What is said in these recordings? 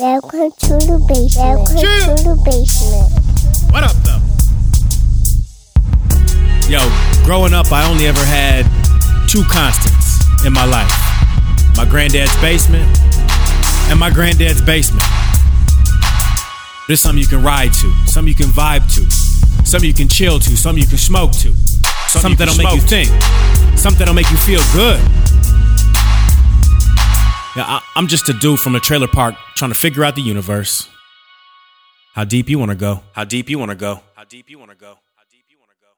Welcome to the basement. Welcome Chill. to the basement. What up, though? Yo, growing up, I only ever had two constants in my life my granddad's basement and my granddad's basement. There's something you can ride to, something you can vibe to, something you can chill to, something you can smoke to, something, that'll make you think, something that'll make you feel good. Yeah, I, I'm just a dude from a trailer park trying to figure out the universe. How deep you want to go? How deep you want to go? How deep you want to go? How deep you want to go?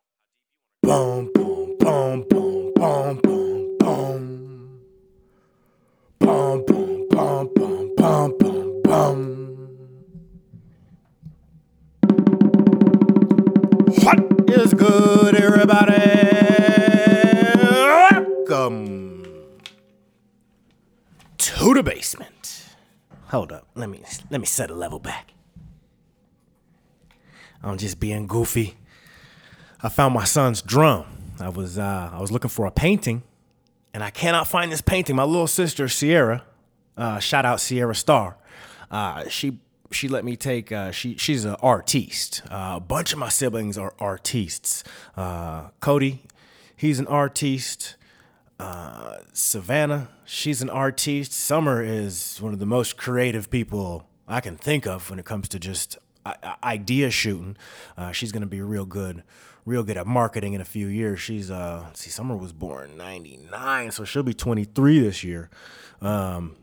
Boom, boom, boom, boom, boom, boom, boom. Boom, boom, boom, boom, boom, boom, boom. What is good, everybody? Welcome to the basement. Hold up, let me let me set a level back. I'm just being goofy. I found my son's drum. I was uh, I was looking for a painting, and I cannot find this painting. My little sister Sierra, uh, shout out Sierra Star. Uh, she she let me take. Uh, she she's an artiste. Uh, a bunch of my siblings are artistes. Uh, Cody, he's an artiste. Savannah, she's an artiste. Summer is one of the most creative people I can think of when it comes to just idea shooting. Uh, she's gonna be real good, real good at marketing in a few years. She's uh, see, Summer was born '99, so she'll be 23 this year. Um,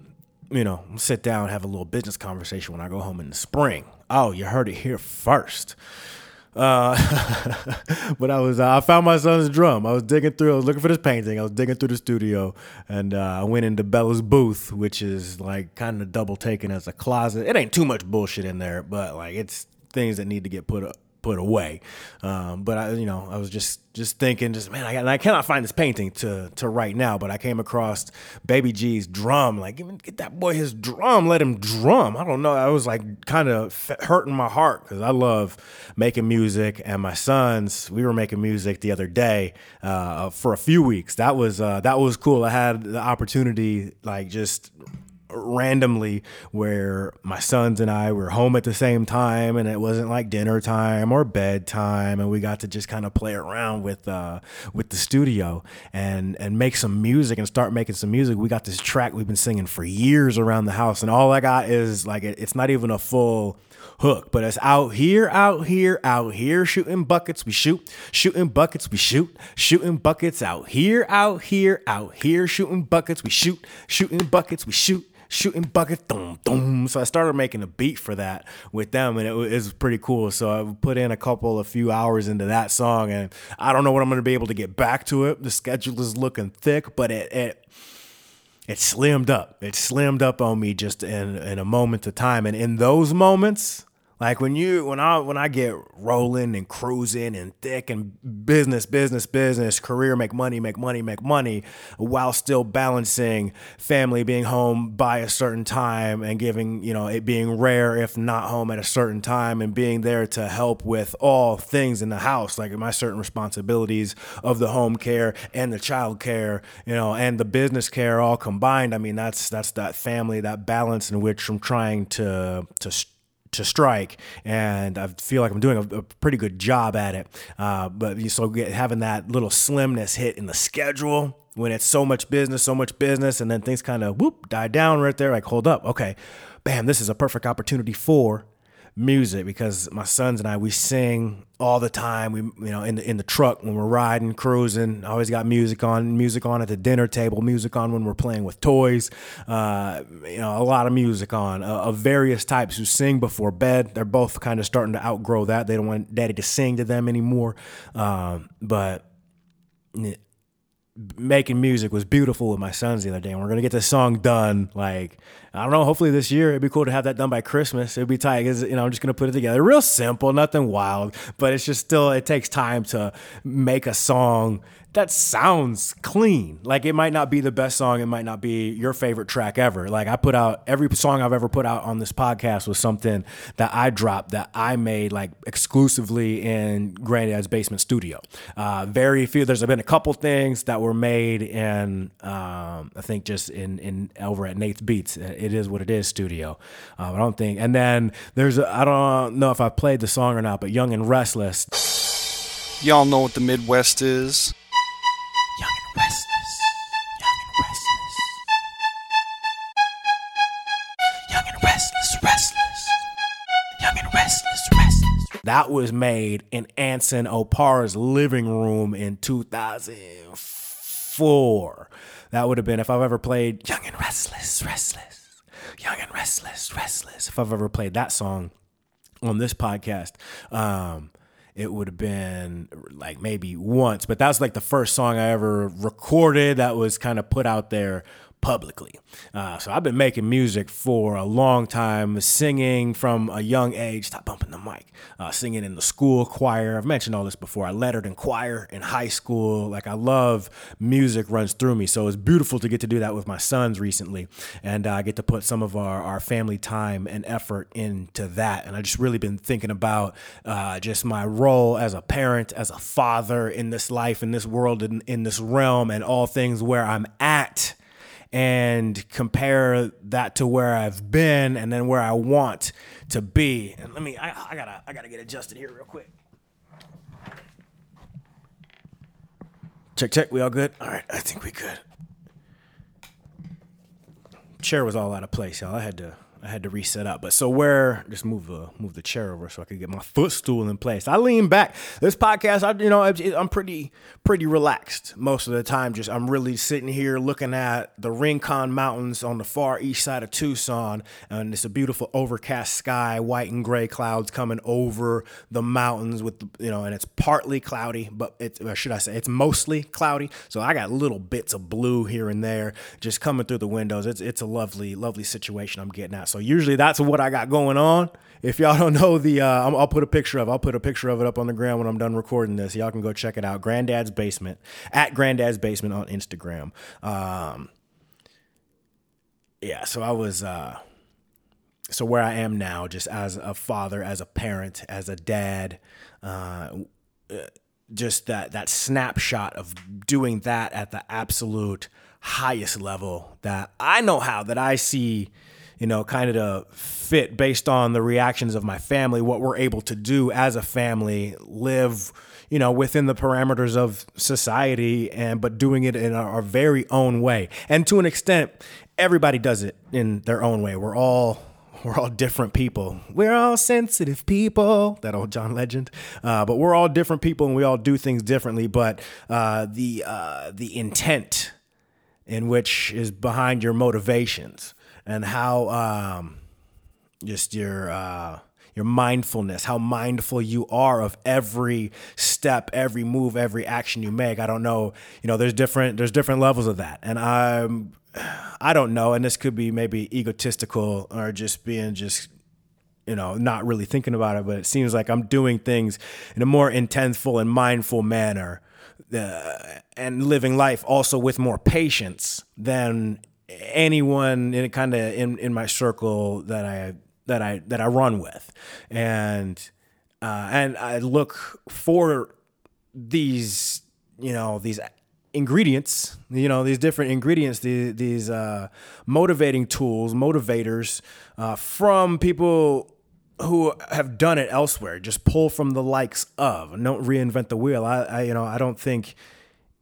you know, sit down, have a little business conversation when I go home in the spring. Oh, you heard it here first. Uh, but I was uh, I found my son's drum. I was digging through. I was looking for this painting. I was digging through the studio, and uh, I went into Bella's booth, which is like kind of double taken as a closet. It ain't too much bullshit in there, but like it's things that need to get put up put away. Um, but I, you know, I was just just thinking, just man, I, and I cannot find this painting to to right now. But I came across Baby G's drum. Like, get that boy his drum. Let him drum. I don't know. I was like kind of hurting my heart because I love making music, and my sons. We were making music the other day uh, for a few weeks. That was uh, that was cool. I had the opportunity, like just randomly where my sons and I were home at the same time and it wasn't like dinner time or bedtime and we got to just kind of play around with uh with the studio and and make some music and start making some music we got this track we've been singing for years around the house and all I got is like it, it's not even a full hook, but it's out here, out here, out here, shooting buckets. We shoot, shooting buckets. We shoot, shooting buckets. Out here, out here, out here, shooting buckets. We shoot, shooting buckets. We shoot, shooting buckets. Dum dum. So I started making a beat for that with them, and it was, it was pretty cool. So I put in a couple, a few hours into that song, and I don't know when I'm going to be able to get back to it. The schedule is looking thick, but it. it it slimmed up. It slimmed up on me just in in a moment of time. And in those moments, like when you when I when I get rolling and cruising and thick and business, business, business, career, make money, make money, make money, while still balancing family being home by a certain time and giving, you know, it being rare if not home at a certain time and being there to help with all things in the house, like my certain responsibilities of the home care and the child care, you know, and the business care all combined. I mean, that's that's that family, that balance in which I'm trying to to to strike, and I feel like I'm doing a, a pretty good job at it. Uh, but you- so get, having that little slimness hit in the schedule when it's so much business, so much business, and then things kind of whoop die down right there. Like, hold up, okay, bam, this is a perfect opportunity for music because my sons and I we sing all the time. We you know in the in the truck when we're riding, cruising. Always got music on, music on at the dinner table, music on when we're playing with toys. Uh, you know, a lot of music on uh, of various types who sing before bed. They're both kind of starting to outgrow that. They don't want daddy to sing to them anymore. Um, but making music was beautiful with my sons the other day. And we're gonna get this song done. Like I don't know. Hopefully this year it'd be cool to have that done by Christmas. It'd be tight because you know I'm just gonna put it together. Real simple, nothing wild, but it's just still it takes time to make a song that sounds clean. Like it might not be the best song, it might not be your favorite track ever. Like I put out every song I've ever put out on this podcast was something that I dropped that I made like exclusively in Granddad's basement studio. Uh, very few. There's been a couple things that were made in um, I think just in in over at Nate's Beats. It is what it is studio. Uh, I don't think. And then there's I don't know if I played the song or not, but Young and Restless. Y'all know what the Midwest is. Young and Restless. Young and Restless. Young and Restless, Restless. Young and Restless, Restless. That was made in Anson Opara's living room in 2004. That would have been if I've ever played Young and Restless, Restless. Young and Restless, Restless. If I've ever played that song on this podcast, um, it would have been like maybe once, but that was like the first song I ever recorded that was kind of put out there publicly. Uh, so I've been making music for a long time, singing from a young age. Stop bumping the mic. Uh, singing in the school choir. I've mentioned all this before. I lettered in choir in high school. Like I love music runs through me. So it's beautiful to get to do that with my sons recently, and uh, I get to put some of our our family time and effort into that. And I just really been thinking about uh, just my role as a parent, as a father in this life, in this world, in, in this realm, and all things where I'm at and compare that to where I've been and then where I want to be. And let me, I, I gotta, I gotta get adjusted here real quick. Check, check. We all good? All right, I think we good. Chair was all out of place, y'all. I had to I had to reset up. But so where just move the move the chair over so I could get my footstool in place. I lean back. This podcast, I you know, I'm pretty pretty relaxed most of the time. Just I'm really sitting here looking at the Rincon Mountains on the far east side of Tucson, and it's a beautiful overcast sky, white and gray clouds coming over the mountains with you know, and it's partly cloudy, but it's should I say it's mostly cloudy. So I got little bits of blue here and there just coming through the windows. It's it's a lovely lovely situation I'm getting at. So usually that's what I got going on. If y'all don't know the, uh, I'll put a picture of. I'll put a picture of it up on the ground when I'm done recording this. Y'all can go check it out. Granddad's Basement at Granddad's Basement on Instagram. Um, yeah, so I was. Uh, so where I am now, just as a father, as a parent, as a dad, uh, just that that snapshot of doing that at the absolute highest level that I know how that I see you know, kind of to fit based on the reactions of my family, what we're able to do as a family, live, you know, within the parameters of society, and but doing it in our, our very own way. And to an extent, everybody does it in their own way. We're all we're all different people. We're all sensitive people. That old John Legend. Uh, but we're all different people, and we all do things differently. But uh, the uh, the intent in which is behind your motivations and how um, just your uh, your mindfulness, how mindful you are of every step, every move, every action you make. I don't know, you know, there's different there's different levels of that, and I'm I don't know, and this could be maybe egotistical or just being just you know, not really thinking about it, but it seems like I'm doing things in a more intentful and mindful manner uh, and living life also with more patience than anyone in kind of in, in my circle that I that I that I run with, and uh, and I look for these you know these ingredients you know these different ingredients these, these uh, motivating tools motivators uh, from people who have done it elsewhere just pull from the likes of. Don't reinvent the wheel. I, I you know i don't think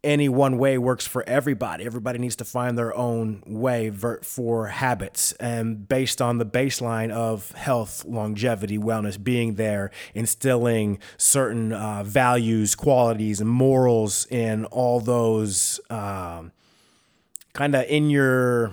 any one way works for everybody. Everybody needs to find their own way for habits and based on the baseline of health, longevity, wellness, being there, instilling certain uh, values, qualities, and morals in all those um, kind of in your.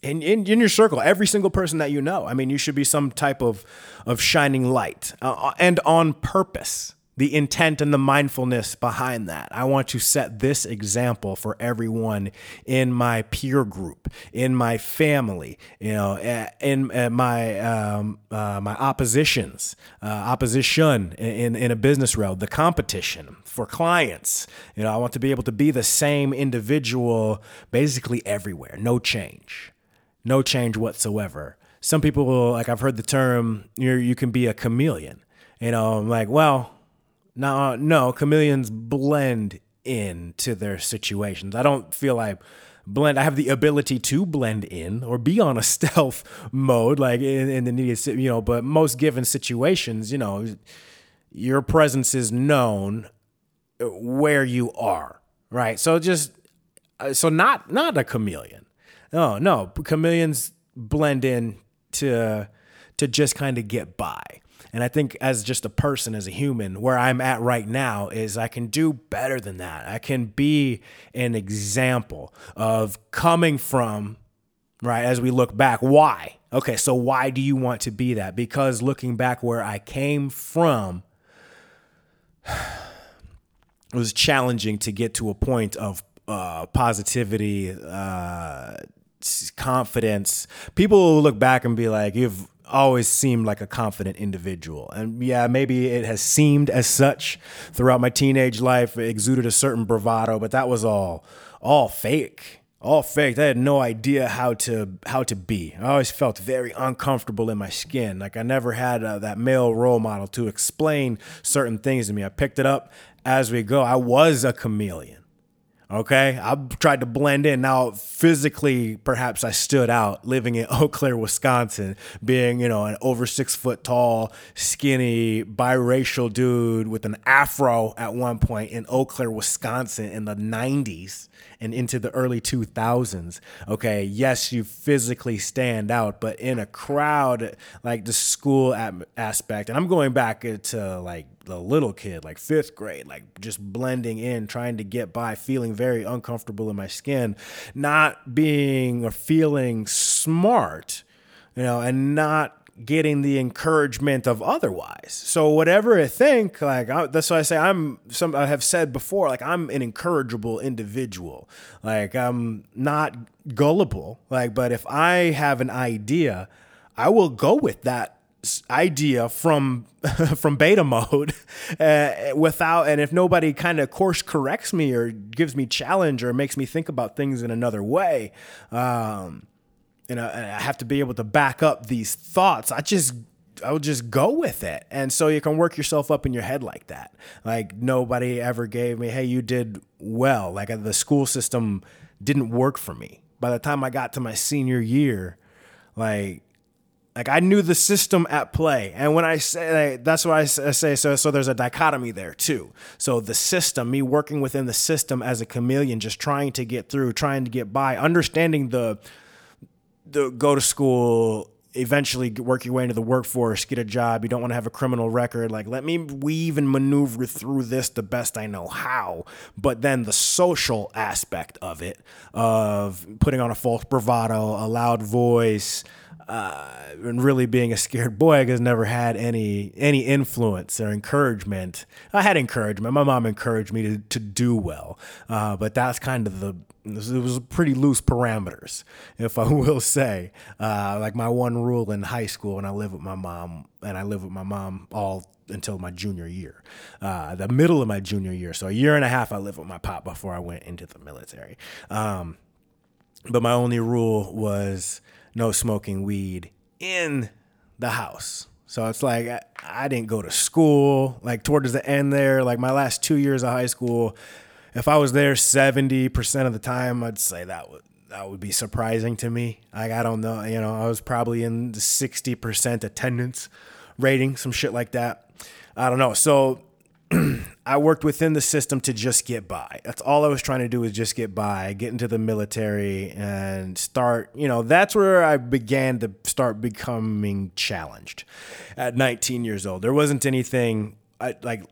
In, in, in your circle, every single person that you know. I mean, you should be some type of of shining light, uh, and on purpose the intent and the mindfulness behind that. I want to set this example for everyone in my peer group, in my family, you know, in, my um, uh, my oppositions, uh, opposition in in a business road, the competition for clients. You know, I want to be able to be the same individual basically everywhere. No change, no change whatsoever. Some people will, like I've heard the term, you you can be a chameleon. You know, I'm like, well no, no, chameleons blend into their situations. I don't feel I blend. I have the ability to blend in or be on a stealth mode, like in, in the needed, you know. But most given situations, you know, your presence is known where you are, right? So just uh, so not not a chameleon. No, no, chameleons blend in to to just kind of get by. And I think as just a person, as a human, where I'm at right now is I can do better than that. I can be an example of coming from, right, as we look back, why? Okay, so why do you want to be that? Because looking back where I came from, it was challenging to get to a point of uh, positivity, uh, confidence. People look back and be like, "You've always seemed like a confident individual. And yeah, maybe it has seemed as such throughout my teenage life, it exuded a certain bravado, but that was all all fake. All fake. I had no idea how to how to be. I always felt very uncomfortable in my skin. Like I never had uh, that male role model to explain certain things to me. I picked it up as we go. I was a chameleon. Okay. I tried to blend in. Now, physically, perhaps I stood out living in Eau Claire, Wisconsin, being, you know, an over six foot tall, skinny, biracial dude with an afro at one point in Eau Claire, Wisconsin in the 90s and into the early 2000s. Okay. Yes, you physically stand out, but in a crowd, like the school aspect, and I'm going back to like, the little kid, like fifth grade, like just blending in, trying to get by, feeling very uncomfortable in my skin, not being or feeling smart, you know, and not getting the encouragement of otherwise. So whatever I think, like I, that's why I say I'm some I have said before, like I'm an incorrigible individual. Like I'm not gullible. Like, but if I have an idea, I will go with that idea from from beta mode uh, without and if nobody kind of course corrects me or gives me challenge or makes me think about things in another way um, and, I, and I have to be able to back up these thoughts I just I would just go with it. And so you can work yourself up in your head like that. Like nobody ever gave me, hey, you did well. Like the school system didn't work for me. By the time I got to my senior year, like like I knew the system at play, and when I say that's why I say. So so there's a dichotomy there too. So the system, me working within the system as a chameleon, just trying to get through, trying to get by, understanding the the go to school, eventually work your way into the workforce, get a job. You don't want to have a criminal record. Like, let me weave and maneuver through this the best I know how. But then the social aspect of it, of putting on a false bravado, a loud voice, uh, and really being a scared boy I because never had any any influence or encouragement. I had encouragement. My mom encouraged me to, to do well, uh, but that's kind of the it was pretty loose parameters, if I will say. Uh, like my one rule in high school, and I live with my mom, and I live with my mom all until my junior year, uh, the middle of my junior year. So a year and a half, I lived with my pop before I went into the military. Um, but my only rule was no smoking weed in the house. So it's like I, I, didn't go to school. Like towards the end there, like my last two years of high school, if I was there seventy percent of the time, I'd say that would that would be surprising to me. Like I don't know, you know, I was probably in the sixty percent attendance rating, some shit like that. I don't know. So I worked within the system to just get by. That's all I was trying to do was just get by, get into the military and start, you know, that's where I began to start becoming challenged at 19 years old. There wasn't anything like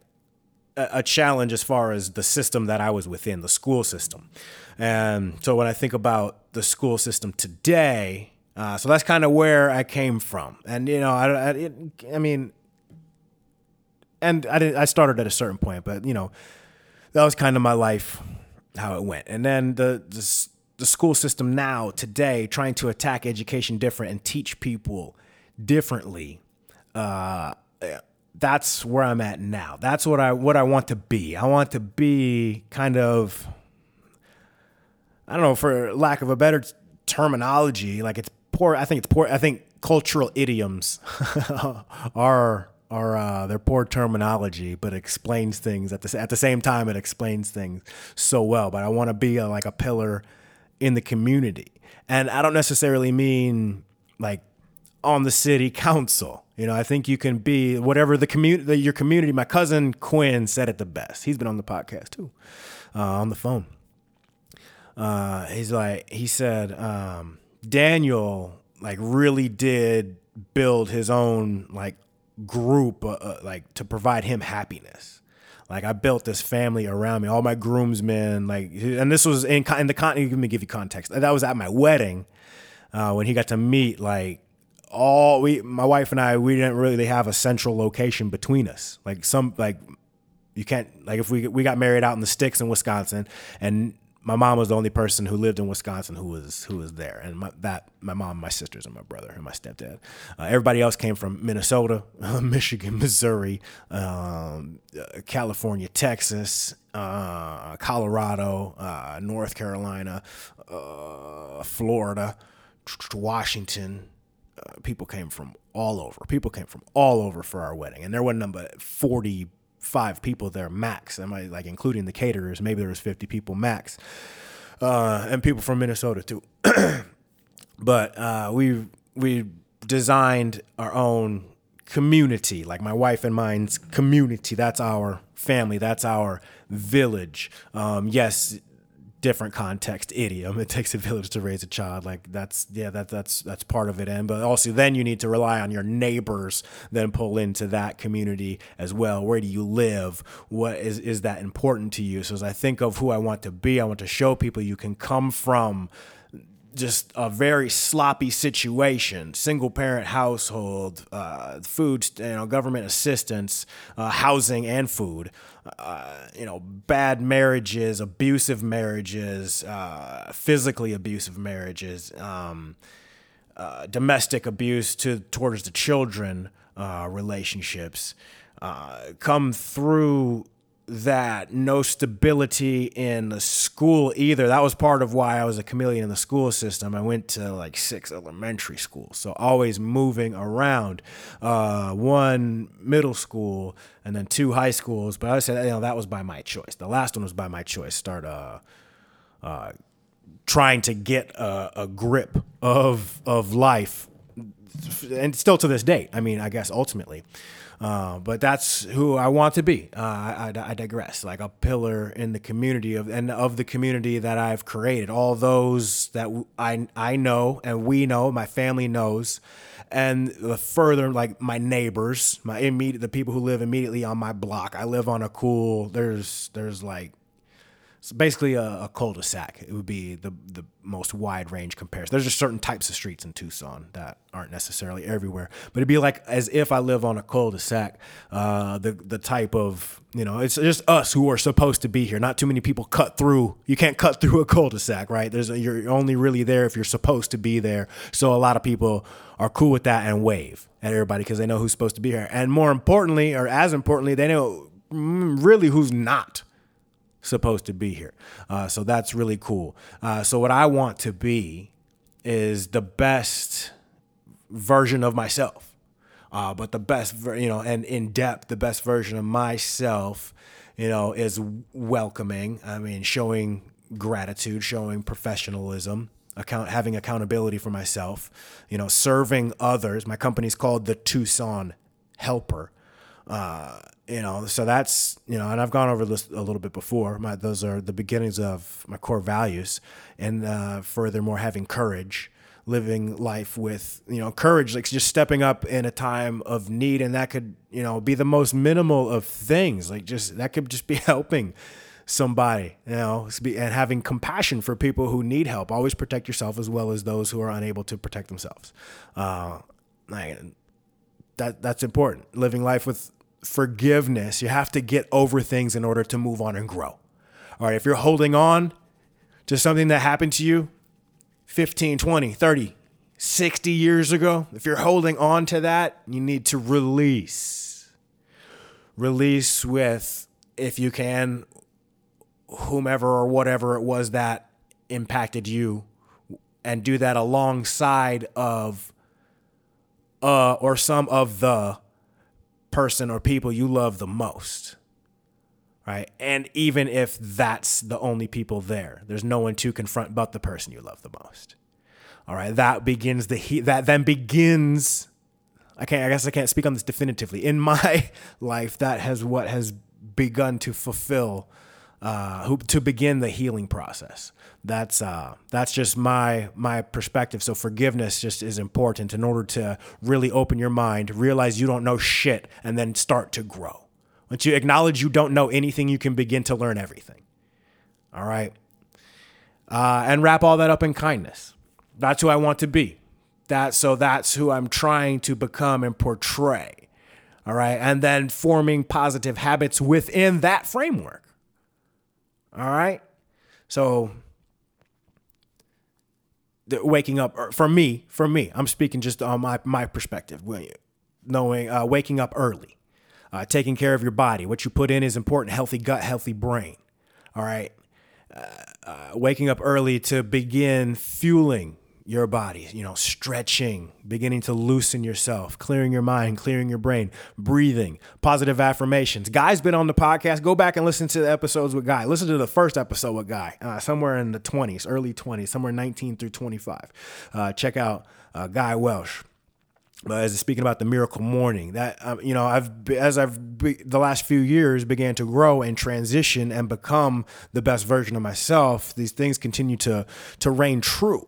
a challenge as far as the system that I was within, the school system. And so when I think about the school system today, uh, so that's kind of where I came from. And, you know, I, I, I mean, and I didn't. I started at a certain point, but you know, that was kind of my life, how it went. And then the the, the school system now today trying to attack education different and teach people differently. Uh, that's where I'm at now. That's what I what I want to be. I want to be kind of I don't know, for lack of a better terminology, like it's poor. I think it's poor. I think cultural idioms are are uh, they're poor terminology, but explains things at the at the same time. It explains things so well. But I want to be a, like a pillar in the community, and I don't necessarily mean like on the city council. You know, I think you can be whatever the community, your community. My cousin Quinn said it the best. He's been on the podcast too, uh, on the phone uh, he's like he said um, Daniel like really did build his own like group uh, uh, like to provide him happiness. Like I built this family around me, all my groomsmen, like, and this was in in the con. Let me give you context. That was at my wedding uh, when he got to meet like all we, my wife and I, we didn't really have a central location between us. Like some like you can't like if we we got married out in the sticks in Wisconsin, and my mom was the only person who lived in Wisconsin who was who was there, and my, that my mom, my sisters, and my brother, and my stepdad. Uh, everybody else came from Minnesota, Michigan, Missouri, um, uh, California, Texas, uh, Colorado, uh, North Carolina, uh, Florida, Washington. Uh, people came from all over. People came from all over for our wedding, and there wasn't number forty five people there max. Am I like including the caterers? Maybe there was fifty people max, uh, and people from Minnesota too. but uh, we we designed our own community, like my wife and mine's community. That's our family. That's our village. Um, yes, different context idiom. It takes a village to raise a child. Like that's yeah, that that's that's part of it. And but also then you need to rely on your neighbors. Then pull into that community as well. Where do you live? What is is that important to you? So as I think of who I want to be, I want to show people you can come from just a very sloppy situation, single parent household, uh, food, you know, government assistance, uh, housing and food, uh, you know, bad marriages, abusive marriages, uh, physically abusive marriages, um, uh, domestic abuse to towards the children, uh, relationships, come through that no stability in the school either. That was part of why I was a chameleon in the school system. I went to like six elementary schools, so always moving around. Uh, one middle school and then two high schools. But I said, you know, that was by my choice. The last one was by my choice. Start uh, uh, trying to get a, a grip of of life, and still to this date. I mean, I guess ultimately. Uh, but that's who I want to be. Uh, I, I, I, digress. Like a pillar in the community of and of the community that I've created. All those that I I know and we know, my family knows, and the further like my neighbors, my immediate the people who live immediately on my block. I live on a cool. There's there's like it's basically a, a, cul-de-sac. It would be the the most wide range comparison. There's just certain types of streets in Tucson that aren't necessarily everywhere, but it'd be like as if I live on a cul-de-sac. Uh, the the type of you know, it's just us who are supposed to be here. Not too many people cut through. You can't cut through a cul-de-sac, right? There's a, you're only really there if you're supposed to be there. So a lot of people are cool with that and wave at everybody because they know who's supposed to be here, and more importantly, or as importantly, they know really who's not supposed to be here. Uh, so that's really cool. Uh, so what I want to be is the best version of myself. Uh, but the best, you know, and in depth, the best version of myself, you know, is welcoming. I mean, showing gratitude, showing professionalism, account, having accountability for myself, you know, serving others. My company's called the Tucson Helper. Uh, you know, so that's you know, and I've gone over this a little bit before. My those are the beginnings of my core values, and uh, furthermore, having courage, living life with you know courage, like just stepping up in a time of need, and that could you know be the most minimal of things, like just that could just be helping somebody, you know, and having compassion for people who need help. Always protect yourself as well as those who are unable to protect themselves. Uh, like, that that's important. Living life with forgiveness. You have to get over things in order to move on and grow. All right, if you're holding on to something that happened to you 15, 20, 30, 60 years ago, if you're holding on to that, you need to release. Release with, if you can, whomever or whatever it was that impacted you, and do that alongside of uh or some of the person or people you love the most. Right? And even if that's the only people there, there's no one to confront but the person you love the most. All right, that begins the he- that then begins I can't I guess I can't speak on this definitively. In my life that has what has begun to fulfill uh, who, to begin the healing process. That's uh, that's just my my perspective. So forgiveness just is important in order to really open your mind, realize you don't know shit, and then start to grow. Once you acknowledge you don't know anything, you can begin to learn everything. All right, uh, and wrap all that up in kindness. That's who I want to be. That so that's who I'm trying to become and portray. All right, and then forming positive habits within that framework. All right. So waking up er, for me, for me, I'm speaking just on my my perspective. Knowing uh, waking up early, uh, taking care of your body. What you put in is important. Healthy gut, healthy brain. All right. Uh, uh waking up early to begin fueling your body, you know, stretching, beginning to loosen yourself, clearing your mind, clearing your brain, breathing, positive affirmations. Guy's been on the podcast. Go back and listen to the episodes with Guy. Listen to the first episode with Guy, uh, somewhere in the 20s, early 20s, somewhere 19 through 25. Uh, check out uh, Guy Welsh. But as speaking about the miracle morning, that um, you know, I've as I've be, the last few years began to grow and transition and become the best version of myself. These things continue to to reign true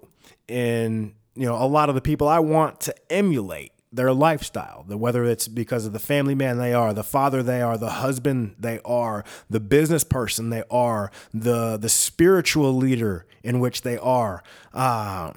in you know a lot of the people I want to emulate their lifestyle, whether it's because of the family man they are, the father they are, the husband they are, the business person they are, the the spiritual leader in which they are. Uh,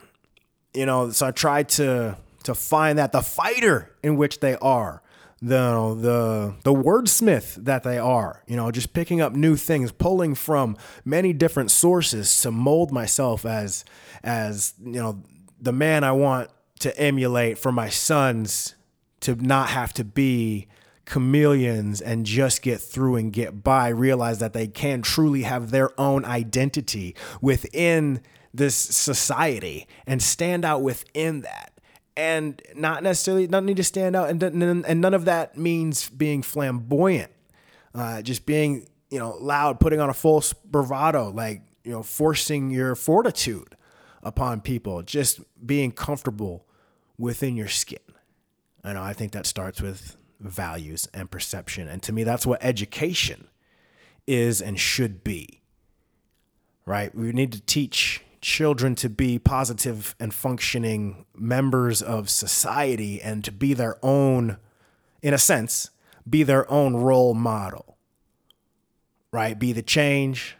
you know, so I try to to find that the fighter in which they are the the the wordsmith that they are you know just picking up new things pulling from many different sources to mold myself as as you know the man I want to emulate for my sons to not have to be chameleons and just get through and get by realize that they can truly have their own identity within this society and stand out within that and not necessarily not need to stand out. And and none of that means being flamboyant uh, just being you know loud putting on a false bravado like you know forcing your fortitude upon people just being comfortable within your skin. Know I think that starts with values and perception. And to me that's what education is and should be right? We need to teach children to be positive and functioning members of society and to be their own, in a sense, be their own role model, right? Be the change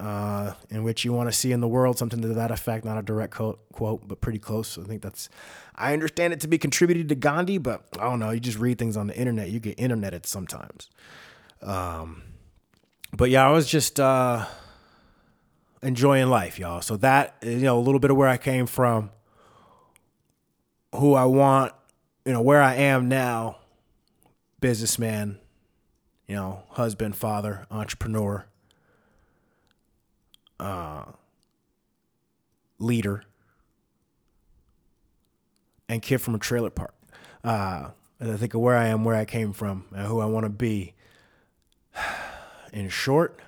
uh, in which you want to see in the world, something to that effect, not a direct quote, quote, but pretty close. I think that's, I understand it to be contributed to Gandhi, but I don't know. You just read things on the internet, you get interneted sometimes. Um, but yeah, I was just, uh, enjoying life, y'all. So that you know a little bit of where I came from, who I want, you know, where I am now, businessman, you know, husband, father, entrepreneur, uh, leader, and kid from a trailer park. Uh, I think of where I am, where I came from, and who I want to be. In short,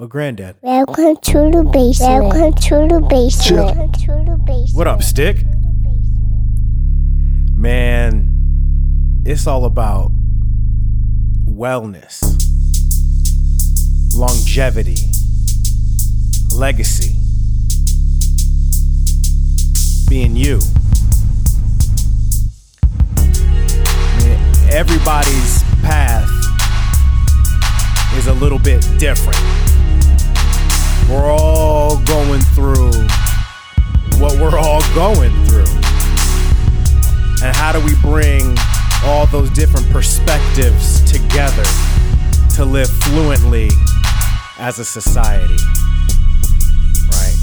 Oh, granddad. Welcome to the basement. Welcome to the basement. Welcome to the basement. What up, Stick? Man, it's all about wellness, longevity, legacy, being you. I mean, everybody's path is a little bit different. We're all going through what we're all going through. And how do we bring all those different perspectives together to live fluently as a society? Right?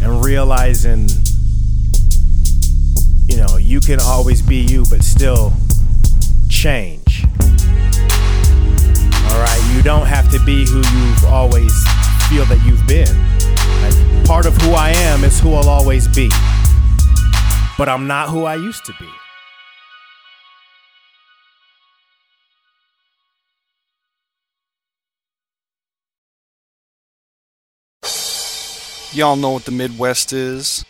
And realizing, you know, you can always be you, but still change. All right? You don't have to be who you've always feel that you've been. Like, part of who I am is who I'll always be. But I'm not who I used to be. Y'all know what the Midwest is.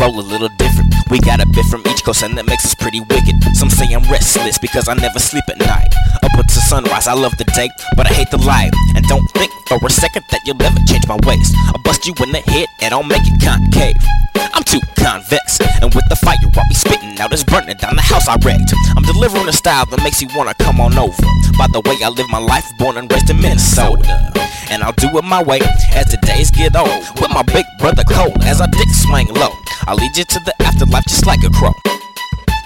Roll a little different. We got a bit from each coast, and that makes us pretty wicked. Some say I'm restless because I never sleep at night. Up until sunrise, I love the day, but I hate the light. And don't think for a second that you'll ever change my ways. I'll bust you in the head and I'll make it concave. I'm too convex, and with the fire I'll be spitting out, it's burning down the house I wrecked. I'm delivering a style that makes you wanna come on over. By the way I live my life, born and raised in Minnesota. And I'll do it my way as the days get old. With my big brother Cole, as I dick swing low. I'll lead you to the afterlife just like a crow.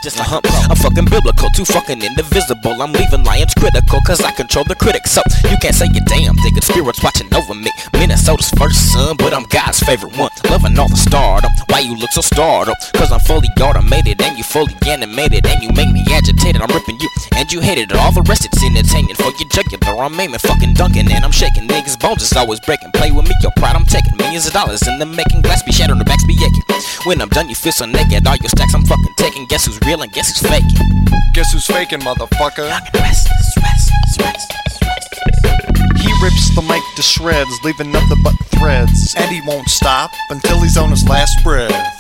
Just a hump. I'm fucking biblical, too fucking indivisible. I'm leaving lions critical, cause I control the critics. So you can't say a damn good spirits watching over me. Minnesota's first son, but I'm God's favorite one. Loving all the stardom. Why you look so startled? Cause I'm fully automated and you fully animated. And you make me agitated. I'm ripping you and you hated it. All the rest it's entertaining for your jugular. I'm aiming, fucking dunking, and I'm shaking. Niggas' bones is always breaking. Play with me, your pride I'm taking. Millions of dollars in the making. Glass be shattered, the backs be aching. When I'm done, you feel so naked. All your stacks I'm fucking taking. Guess who's real and guess who's faking? Guess who's faking, motherfucker? Restless. He rips the mic to shreds, leaving nothing but threads. And he won't stop until he's on his last breath.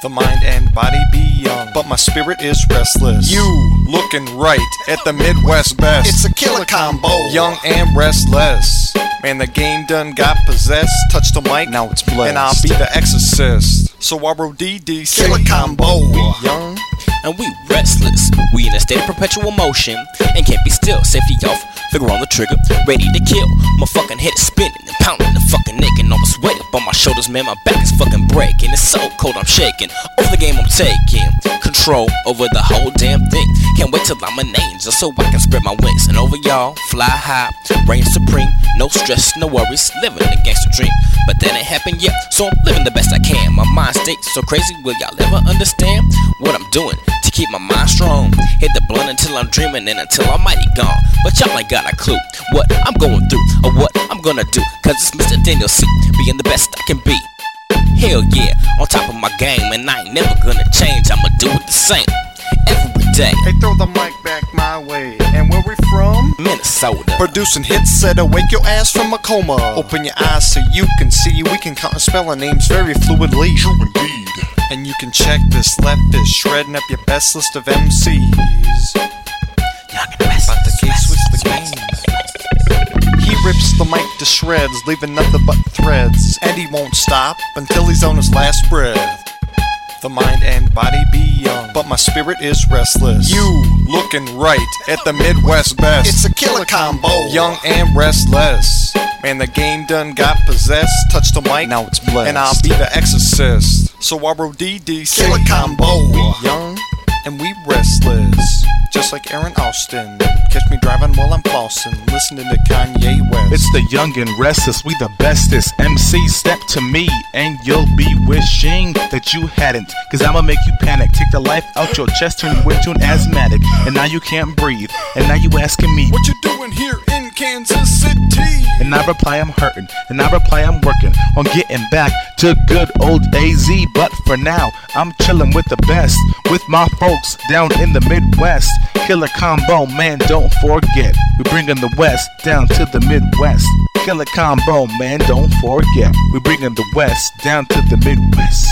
The mind and body be young, but my spirit is restless. You looking right at the Midwest best. It's a killer combo. Young and restless. Man, the game done got possessed. Touch the mic, now it's blessed. And I'll be the exorcist. So R-O-D-D, killer combo. We young and we restless. We in a state of perpetual motion and can't be still. Safety off, finger on the trigger, ready to kill. My fucking head is spinning and pounding and fucking aching. Almost weight up on my shoulders, man. My back is fucking breaking. It's so cold, I'm shaking. Over the game, I'm taking control over the whole damn thing. Can't wait till I'm an angel so I can spread my wings and over y'all, fly high, reign supreme. No stress, no worries, living a gangster dream. But that ain't happened yet, so I'm living the best I can. My mind state so crazy, will y'all ever understand what I'm doing? to keep my mind strong. Hit the blunt until I'm dreaming and until I'm mighty gone. But y'all ain't got a clue what I'm going through or what I'm gonna do. Cause it's Mr. Daniel C. Being the best I can be. Hell yeah, on top of my game, and I ain't never gonna change. I'ma do it the same every day. Hey, throw the mic back my way. And where we from? Minnesota. Producing hits that'll wake your ass from a coma. Open your eyes so you can see. We can count and spell our names very fluidly. True indeed. And you can check this left is shredding up your best list of MCs. Young and restless, About to case switch the restless, game. Rips the mic to shreds, leaving nothing but threads. And he won't stop until he's on his last breath. The mind and body be young, but my spirit is restless. You looking right at the Midwest best. It's a killer combo. Young and restless. Man, the game done got possessed. Touch the mic, now it's blessed. And I'll be the exorcist. So R-O-D-D, killer combo. We young and we restless. Just like Aaron Austin. Catch me driving while I'm flossing, listening to Kanye West. It's the young and restless, we the bestest. MC, step to me, and you'll be wishing that you hadn't. Cause I'ma make you panic. Take the life out your chest, turn you into an asthmatic. And now you can't breathe. And now you asking me, What you doing here in Kansas City? And I reply I'm hurting, and I reply I'm working on getting back to good old AZ. But for now, I'm chilling with the best, with my folks down in the Midwest. Killer combo, man, don't forget. We bringing the West down to the Midwest. Killer combo, man, don't forget. We bringing the West down to the Midwest.